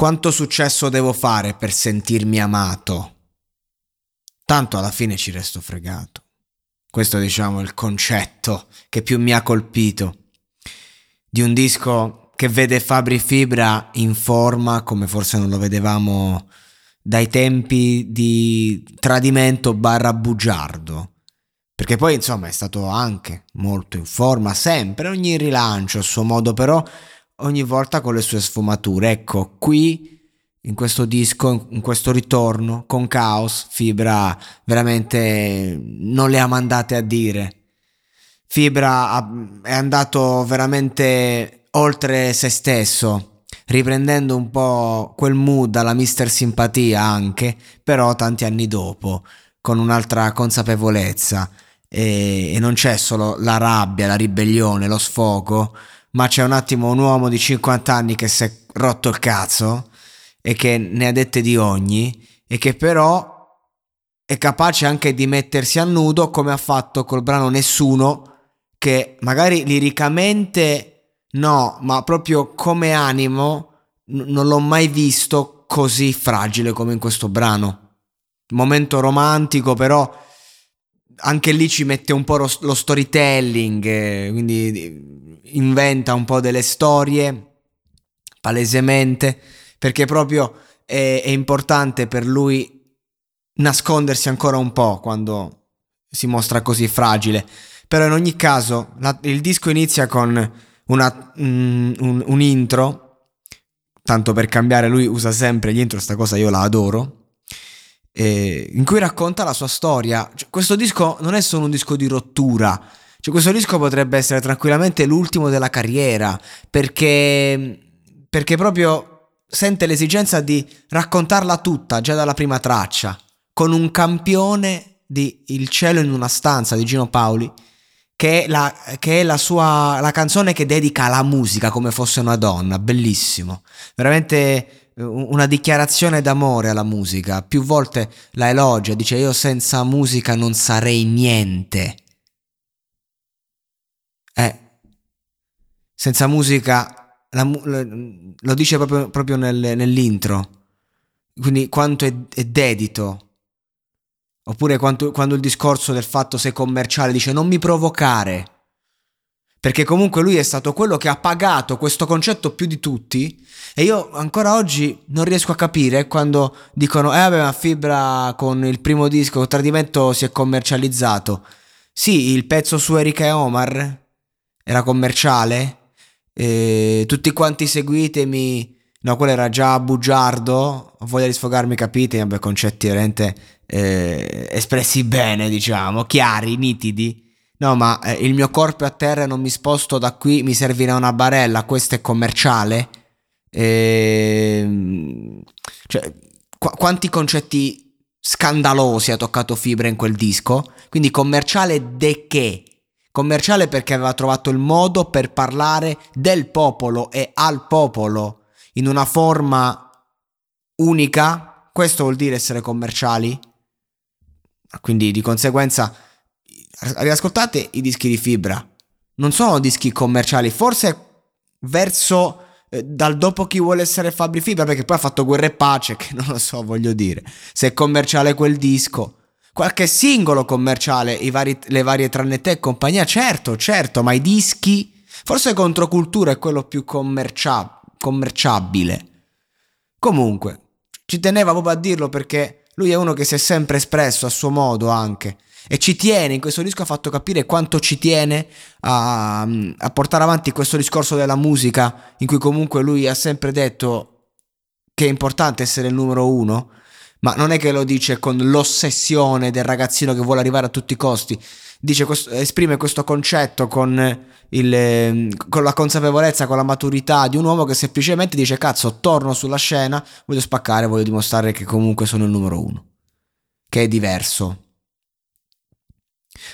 Quanto successo devo fare per sentirmi amato? Tanto alla fine ci resto fregato. Questo diciamo è il concetto che più mi ha colpito di un disco che vede Fabri Fibra in forma come forse non lo vedevamo dai tempi di tradimento barra bugiardo. Perché poi insomma è stato anche molto in forma, sempre, ogni rilancio a suo modo, però ogni volta con le sue sfumature. Ecco, qui in questo disco, in questo ritorno con Chaos, Fibra veramente non le ha mandate a dire. Fibra è andato veramente oltre se stesso, riprendendo un po' quel mood alla Mister Simpatia anche, però tanti anni dopo, con un'altra consapevolezza. E, e non c'è solo la rabbia, la ribellione, lo sfogo, ma c'è un attimo un uomo di 50 anni che si è rotto il cazzo e che ne ha dette di ogni e che però è capace anche di mettersi a nudo come ha fatto col brano Nessuno che magari liricamente no, ma proprio come animo n- non l'ho mai visto così fragile come in questo brano. Momento romantico però anche lì ci mette un po' lo, storytelling, eh, quindi inventa un po' delle storie palesemente, perché proprio è, è importante per lui nascondersi ancora un po' quando si mostra così fragile. Però in ogni caso la, il disco inizia con una, mm, un, un intro, tanto per cambiare lui usa sempre gli intro, sta cosa io la adoro eh, in cui racconta la sua storia. Cioè, questo disco non è solo un disco di rottura, cioè, questo disco potrebbe essere tranquillamente l'ultimo della carriera, perché, perché proprio sente l'esigenza di raccontarla tutta già dalla prima traccia, con un campione di Il cielo in una stanza di Gino Paoli, che è la, che è la sua la canzone che dedica alla musica come fosse una donna, bellissimo, veramente una dichiarazione d'amore alla musica. Più volte la elogia, dice io senza musica non sarei niente. Eh, senza musica, la, lo dice proprio, proprio nel, nell'intro. Quindi quanto è, è dedito. Oppure quando, quando il discorso del fatto sei commerciale dice non mi provocare perché comunque lui è stato quello che ha pagato questo concetto più di tutti e io ancora oggi non riesco a capire quando dicono eh vabbè ma Fibra con il primo disco Tradimento si è commercializzato. Sì il pezzo su Erika e Omar era commerciale e tutti quanti seguitemi. No quello era già bugiardo ho voglia di sfogarmi capite? Vabbè concetti veramente eh, espressi bene diciamo chiari nitidi No, ma eh, il mio corpo è a terra e non mi sposto da qui, mi servirà una barella, questo è commerciale. E... Ehm, cioè, qu- quanti concetti scandalosi ha toccato Fibra in quel disco? Quindi commerciale de che? Commerciale perché aveva trovato il modo per parlare del popolo e al popolo in una forma unica. Questo vuol dire essere commerciali? Quindi di conseguenza riascoltate i dischi di fibra. Non sono dischi commerciali, forse verso eh, dal dopo chi vuole essere Fabri Fibra, perché poi ha fatto Guerra e Pace, che non lo so, voglio dire. Se è commerciale quel disco. Qualche singolo commerciale, vari, le varie tranne te e compagnia, certo, certo, ma i dischi... Forse Controcultura è quello più commercia- commerciabile. Comunque, ci teneva proprio a dirlo perché lui è uno che si è sempre espresso a suo modo anche e ci tiene, in questo disco ha fatto capire quanto ci tiene a, a, portare avanti questo discorso della musica, in cui comunque lui ha sempre detto che è importante essere il numero uno, ma non è che lo dice con l'ossessione del ragazzino che vuole arrivare a tutti i costi, dice esprime questo concetto con, il, con la consapevolezza, con la maturità di un uomo che semplicemente dice cazzo, torno sulla scena, voglio spaccare, voglio dimostrare che comunque sono il numero uno, che è diverso.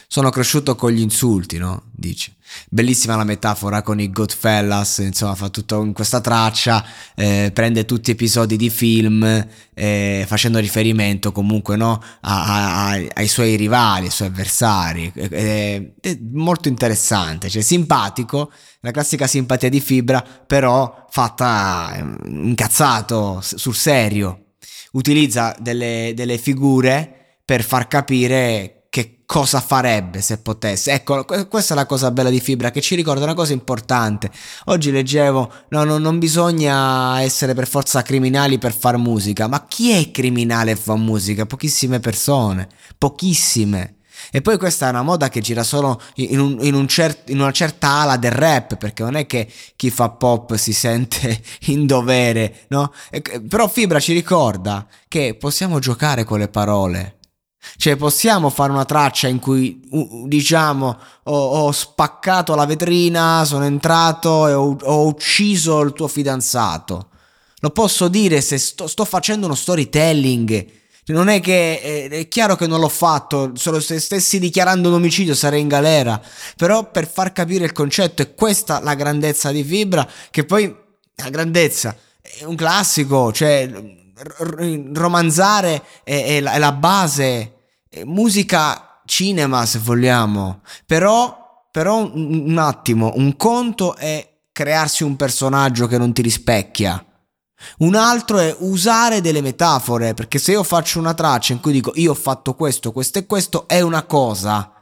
Sono cresciuto con gli insulti, no? Dice. Bellissima la metafora con i Goodfellas, insomma, fa tutto in questa traccia, eh, prende tutti episodi di film, eh, facendo riferimento comunque no? a, a, ai suoi rivali, ai suoi avversari. Eh, è molto interessante, cioè simpatico, la classica simpatia di fibra, però fatta eh, incazzato, sul serio. Utilizza delle, delle figure per far capire cosa farebbe se potesse. Ecco, questa è la cosa bella di Fibra che ci ricorda una cosa importante. Oggi leggevo, no, no, non bisogna essere per forza criminali per far musica, ma chi è criminale e fa musica? Pochissime persone, pochissime. E poi questa è una moda che gira solo in, un, in, un cer- in, una certa ala del rap, perché non è che chi fa pop si sente in dovere, no? E, però Fibra ci ricorda che possiamo giocare con le parole. Cioè, possiamo fare una traccia in cui diciamo ho, ho spaccato la vetrina, sono entrato e ho, ho, ucciso il tuo fidanzato. Lo posso dire se sto, sto facendo uno storytelling. Non è che è chiaro che non l'ho fatto, solo se stessi dichiarando un omicidio sarei in galera. Però per far capire il concetto, è questa la grandezza di Fibra, che poi la grandezza è un classico, cioè romanzare è, è, la, è la base musica cinema se vogliamo, però, però un attimo, un conto è crearsi un personaggio che non ti rispecchia. Un altro è usare delle metafore, perché se io faccio una traccia in cui dico io ho fatto questo, questo e questo, è una cosa.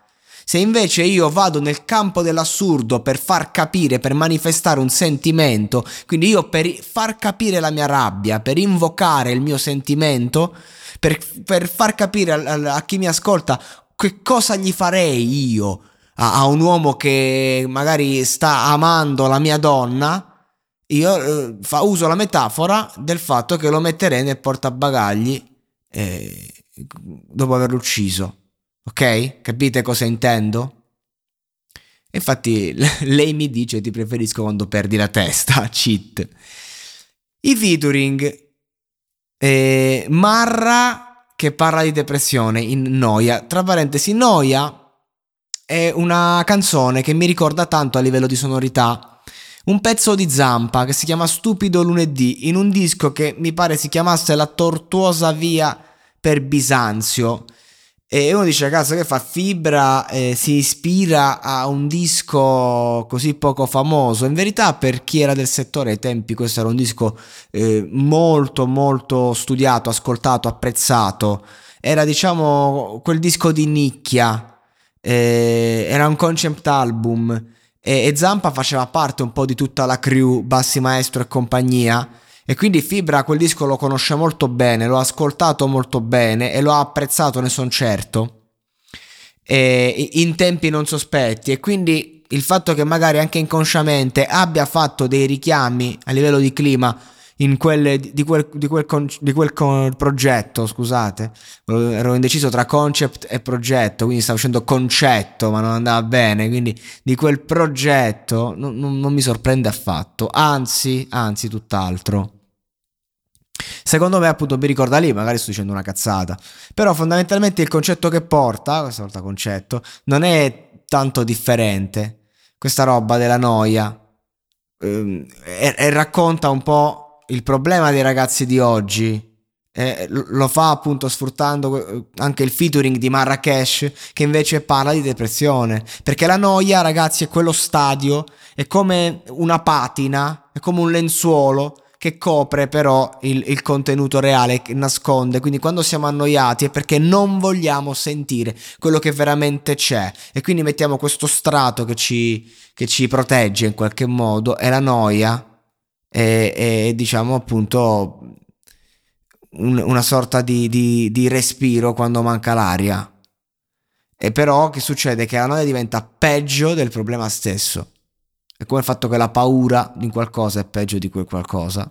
Se invece io vado nel campo dell'assurdo per far capire, per manifestare un sentimento, quindi io per far capire la mia rabbia, per invocare il mio sentimento, per, per far capire a, a, chi mi ascolta che cosa gli farei io a, a, un uomo che magari sta amando la mia donna, io eh, fa, uso la metafora del fatto che lo metterei nel portabagagli eh, dopo averlo ucciso. Ok? Capite cosa intendo? Infatti lei mi dice ti preferisco quando perdi la testa, cheat. I featuring eh, Marra che parla di depressione in Noia. Tra parentesi, Noia è una canzone che mi ricorda tanto a livello di sonorità un pezzo di Zampa che si chiama Stupido lunedì in un disco che mi pare si chiamasse La tortuosa via per Bisanzio e uno dice, cazzo, che fa Fibra eh, si ispira a un disco così poco famoso. In verità, per chi era del settore ai tempi, questo era un disco eh, molto, molto studiato, ascoltato, apprezzato. Era, diciamo, quel disco di nicchia. Eh, era un concept album. E, e Zampa faceva parte un po' di tutta la crew, Bassi Maestro e compagnia e quindi Fibra quel disco lo conosce molto bene, l'ho ascoltato molto bene e l'ho apprezzato, ne sono certo. E in tempi non sospetti e quindi il fatto che magari anche inconsciamente abbia fatto dei richiami a livello di clima quelle, di, quel, di, quel, di quel con, progetto, scusate, ero indeciso tra concept e progetto, quindi stavo facendo concetto, ma non andava bene, quindi di quel progetto non, non, non mi sorprende affatto, anzi, anzi tutt'altro. Secondo me, appunto, mi ricorda lì, magari sto dicendo una cazzata. Però fondamentalmente il concetto che porta, questa volta concetto, non è tanto differente. Questa roba della noia. Ehm, e, e, racconta un po' il problema dei ragazzi di oggi. Eh, lo fa appunto sfruttando anche il featuring di Marrakesh che invece parla di depressione perché la noia ragazzi è quello stadio è come una patina è come un lenzuolo che copre però il, il, contenuto reale, che nasconde. Quindi quando siamo annoiati è perché non vogliamo sentire quello che veramente c'è. E quindi mettiamo questo strato che ci, che ci protegge in qualche modo, è la noia. E, e diciamo appunto un, una sorta di, di, di respiro quando manca l'aria. E però che succede? Che la noia diventa peggio del problema stesso. È come il fatto che la paura di qualcosa è peggio di quel qualcosa.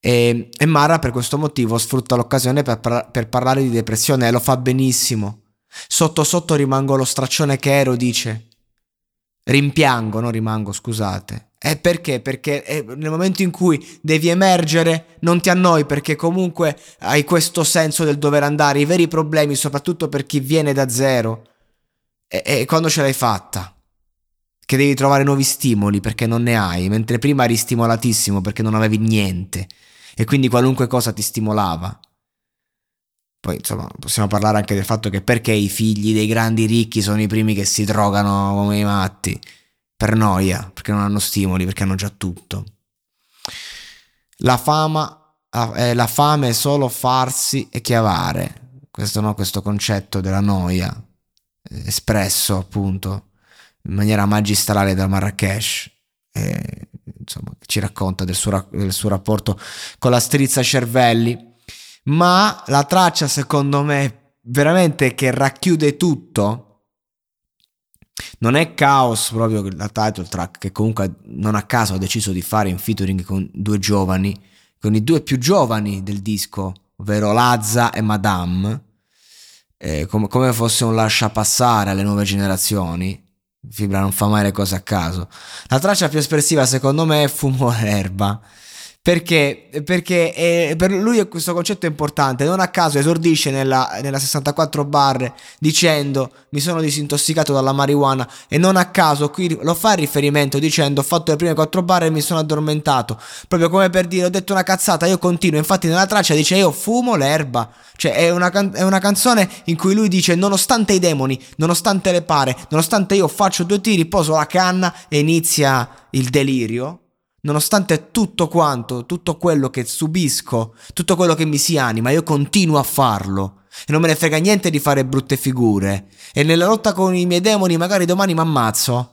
E, e Mara per questo motivo sfrutta l'occasione per, per parlare di depressione e lo fa benissimo. Sotto sotto rimango lo straccione che ero, dice. Rimpiango, non rimango, scusate. E perché? Perché nel momento in cui devi emergere non ti annoi perché comunque hai questo senso del dover andare. I veri problemi, soprattutto per chi viene da zero, E, e quando ce l'hai fatta? Che devi trovare nuovi stimoli perché non ne hai, mentre prima eri stimolatissimo perché non avevi niente e quindi qualunque cosa ti stimolava. Poi insomma possiamo parlare anche del fatto che perché i figli dei grandi ricchi sono i primi che si drogano come i matti? Per noia, perché non hanno stimoli, perché hanno già tutto. La fama, eh, la fame è solo farsi e chiavare. Questo, no, questo concetto della noia, eh, espresso appunto in maniera magistrale da Marrakesh. Eh, insomma, ci racconta del suo, del suo rapporto con la strizza cervelli ma la traccia secondo me veramente che racchiude tutto non è Chaos proprio la title track che comunque non a caso ha deciso di fare in featuring con due giovani con i due più giovani del disco ovvero Lazza e Madame. Eh, come, come fosse un lascia passare alle nuove generazioni. Fibra non fa mai le cose a caso. La traccia più espressiva secondo me è Fumo Erba perché? Perché è, per lui questo concetto è importante. Non a caso esordisce nella, nella 64 bar dicendo mi sono disintossicato dalla marijuana e non a caso qui lo fa il riferimento dicendo ho fatto le prime 4 bar e mi sono addormentato. Proprio come per dire ho detto una cazzata, io continuo. Infatti nella traccia dice io fumo l'erba. Cioè è una, can- è una canzone in cui lui dice nonostante i demoni, nonostante le pare, nonostante io faccio due tiri, poso la canna e inizia il delirio nonostante tutto quanto, tutto quello che subisco, tutto quello che mi si anima, io continuo a farlo. E non me ne frega niente di fare brutte figure. E nella lotta con i miei demoni magari domani mi ammazzo.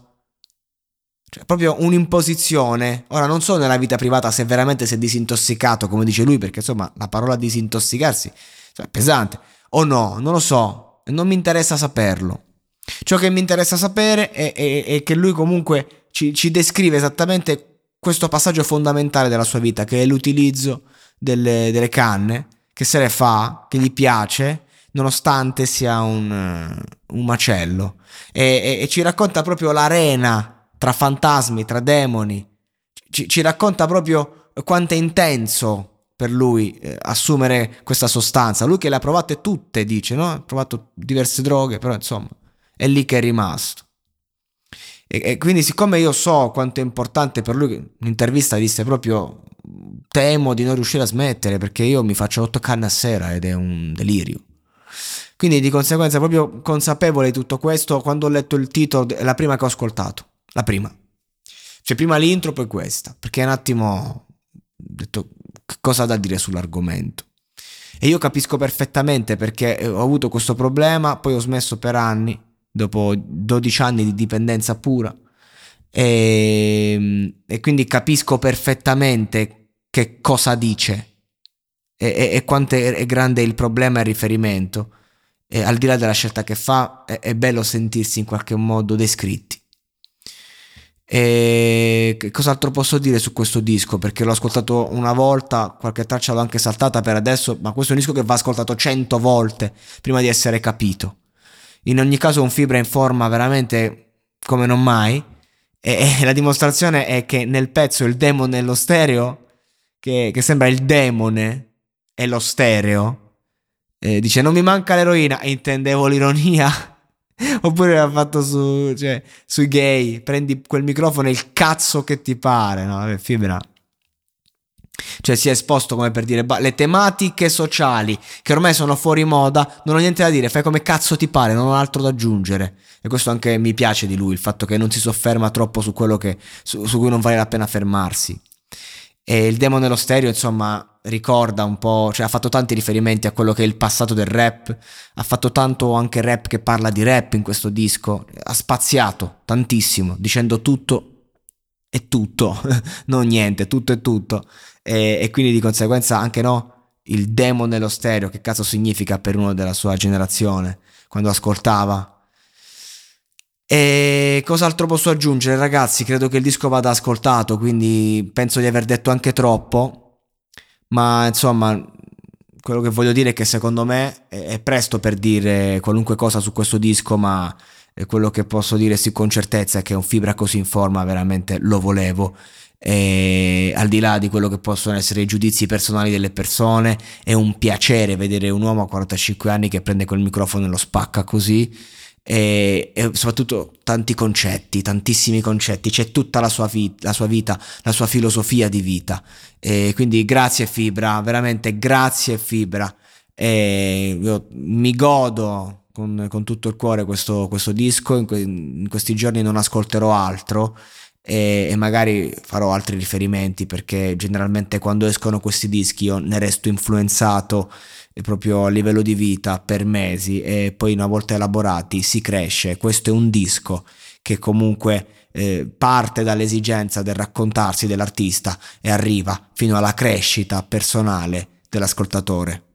Cioè, proprio un'imposizione. Ora, non so nella vita privata se veramente si è disintossicato, come dice lui, perché insomma la parola disintossicarsi è pesante. O no, non lo so. Non mi interessa saperlo. Ciò che mi interessa sapere è, è, è che lui comunque ci, ci descrive esattamente questo passaggio fondamentale della sua vita, che è l'utilizzo delle, delle canne, che se le fa, che gli piace, nonostante sia un, un macello. E, e, e, ci racconta proprio l'arena tra fantasmi, tra demoni. Ci, ci racconta proprio quanto è intenso per lui eh, assumere questa sostanza. Lui che le ha provate tutte, dice, no? Ha provato diverse droghe, però insomma, è lì che è rimasto. E, e, quindi siccome io so quanto è importante per lui, in un'intervista disse proprio temo di non riuscire a smettere perché io mi faccio 8 canne a sera ed è un delirio. Quindi di conseguenza proprio consapevole di tutto questo, quando ho letto il titolo, è la prima che ho ascoltato, la prima. Cioè prima l'intro poi questa, perché un attimo ho detto cosa ha da dire sull'argomento. E io capisco perfettamente perché ho avuto questo problema, poi ho smesso per anni dopo 12 anni di dipendenza pura e, e quindi capisco perfettamente che cosa dice e, e, e quanto è, è, grande il problema e il riferimento e al di là della scelta che fa è, è bello sentirsi in qualche modo descritti e cos'altro posso dire su questo disco? Perché l'ho ascoltato una volta, qualche traccia l'ho anche saltata per adesso, ma questo è un disco che va ascoltato cento volte prima di essere capito. In ogni caso un fibra in forma veramente come non mai. E, e la dimostrazione è che nel pezzo il demone e lo stereo, che, che sembra il demone e lo stereo, eh, dice non mi manca l'eroina, intendevo l'ironia. Oppure l'ha fatto su, cioè, sui gay, prendi quel microfono e il cazzo che ti pare, no? Fibra cioè si è esposto come per dire le tematiche sociali che ormai sono fuori moda, non ho niente da dire, fai come cazzo ti pare, non ho altro da aggiungere. E questo anche mi piace di lui, il fatto che non si sofferma troppo su quello che, su, su cui non vale la pena fermarsi. E il demo nello stereo, insomma, ricorda un po', cioè ha fatto tanti riferimenti a quello che è il passato del rap, ha fatto tanto anche rap che parla di rap in questo disco, ha spaziato tantissimo, dicendo tutto e tutto, non niente, tutto e tutto e, e quindi di conseguenza anche no, il demo nello stereo, che cazzo significa per uno della sua generazione, quando ascoltava. E cos'altro posso aggiungere, ragazzi? Credo che il disco vada ascoltato, quindi penso di aver detto anche troppo, ma insomma, quello che voglio dire è che secondo me è presto per dire qualunque cosa su questo disco, ma quello che posso dire sì con certezza è che un fibra così in forma veramente lo volevo e al di là di quello che possono essere i giudizi personali delle persone, è un piacere vedere un uomo a 45 anni che prende quel microfono e lo spacca così. e, e, soprattutto tanti concetti, tantissimi concetti, c'è tutta la sua, vi- la sua vita, la sua filosofia di vita. E quindi grazie Fibra, veramente grazie Fibra. E io mi godo con, con tutto il cuore questo, questo disco, in, que- in, questi giorni non ascolterò altro. E, e magari farò altri riferimenti perché generalmente quando escono questi dischi io ne resto influenzato proprio a livello di vita per mesi e poi una volta elaborati si cresce. Questo è un disco che comunque eh, parte dall'esigenza del raccontarsi dell'artista e arriva fino alla crescita personale dell'ascoltatore.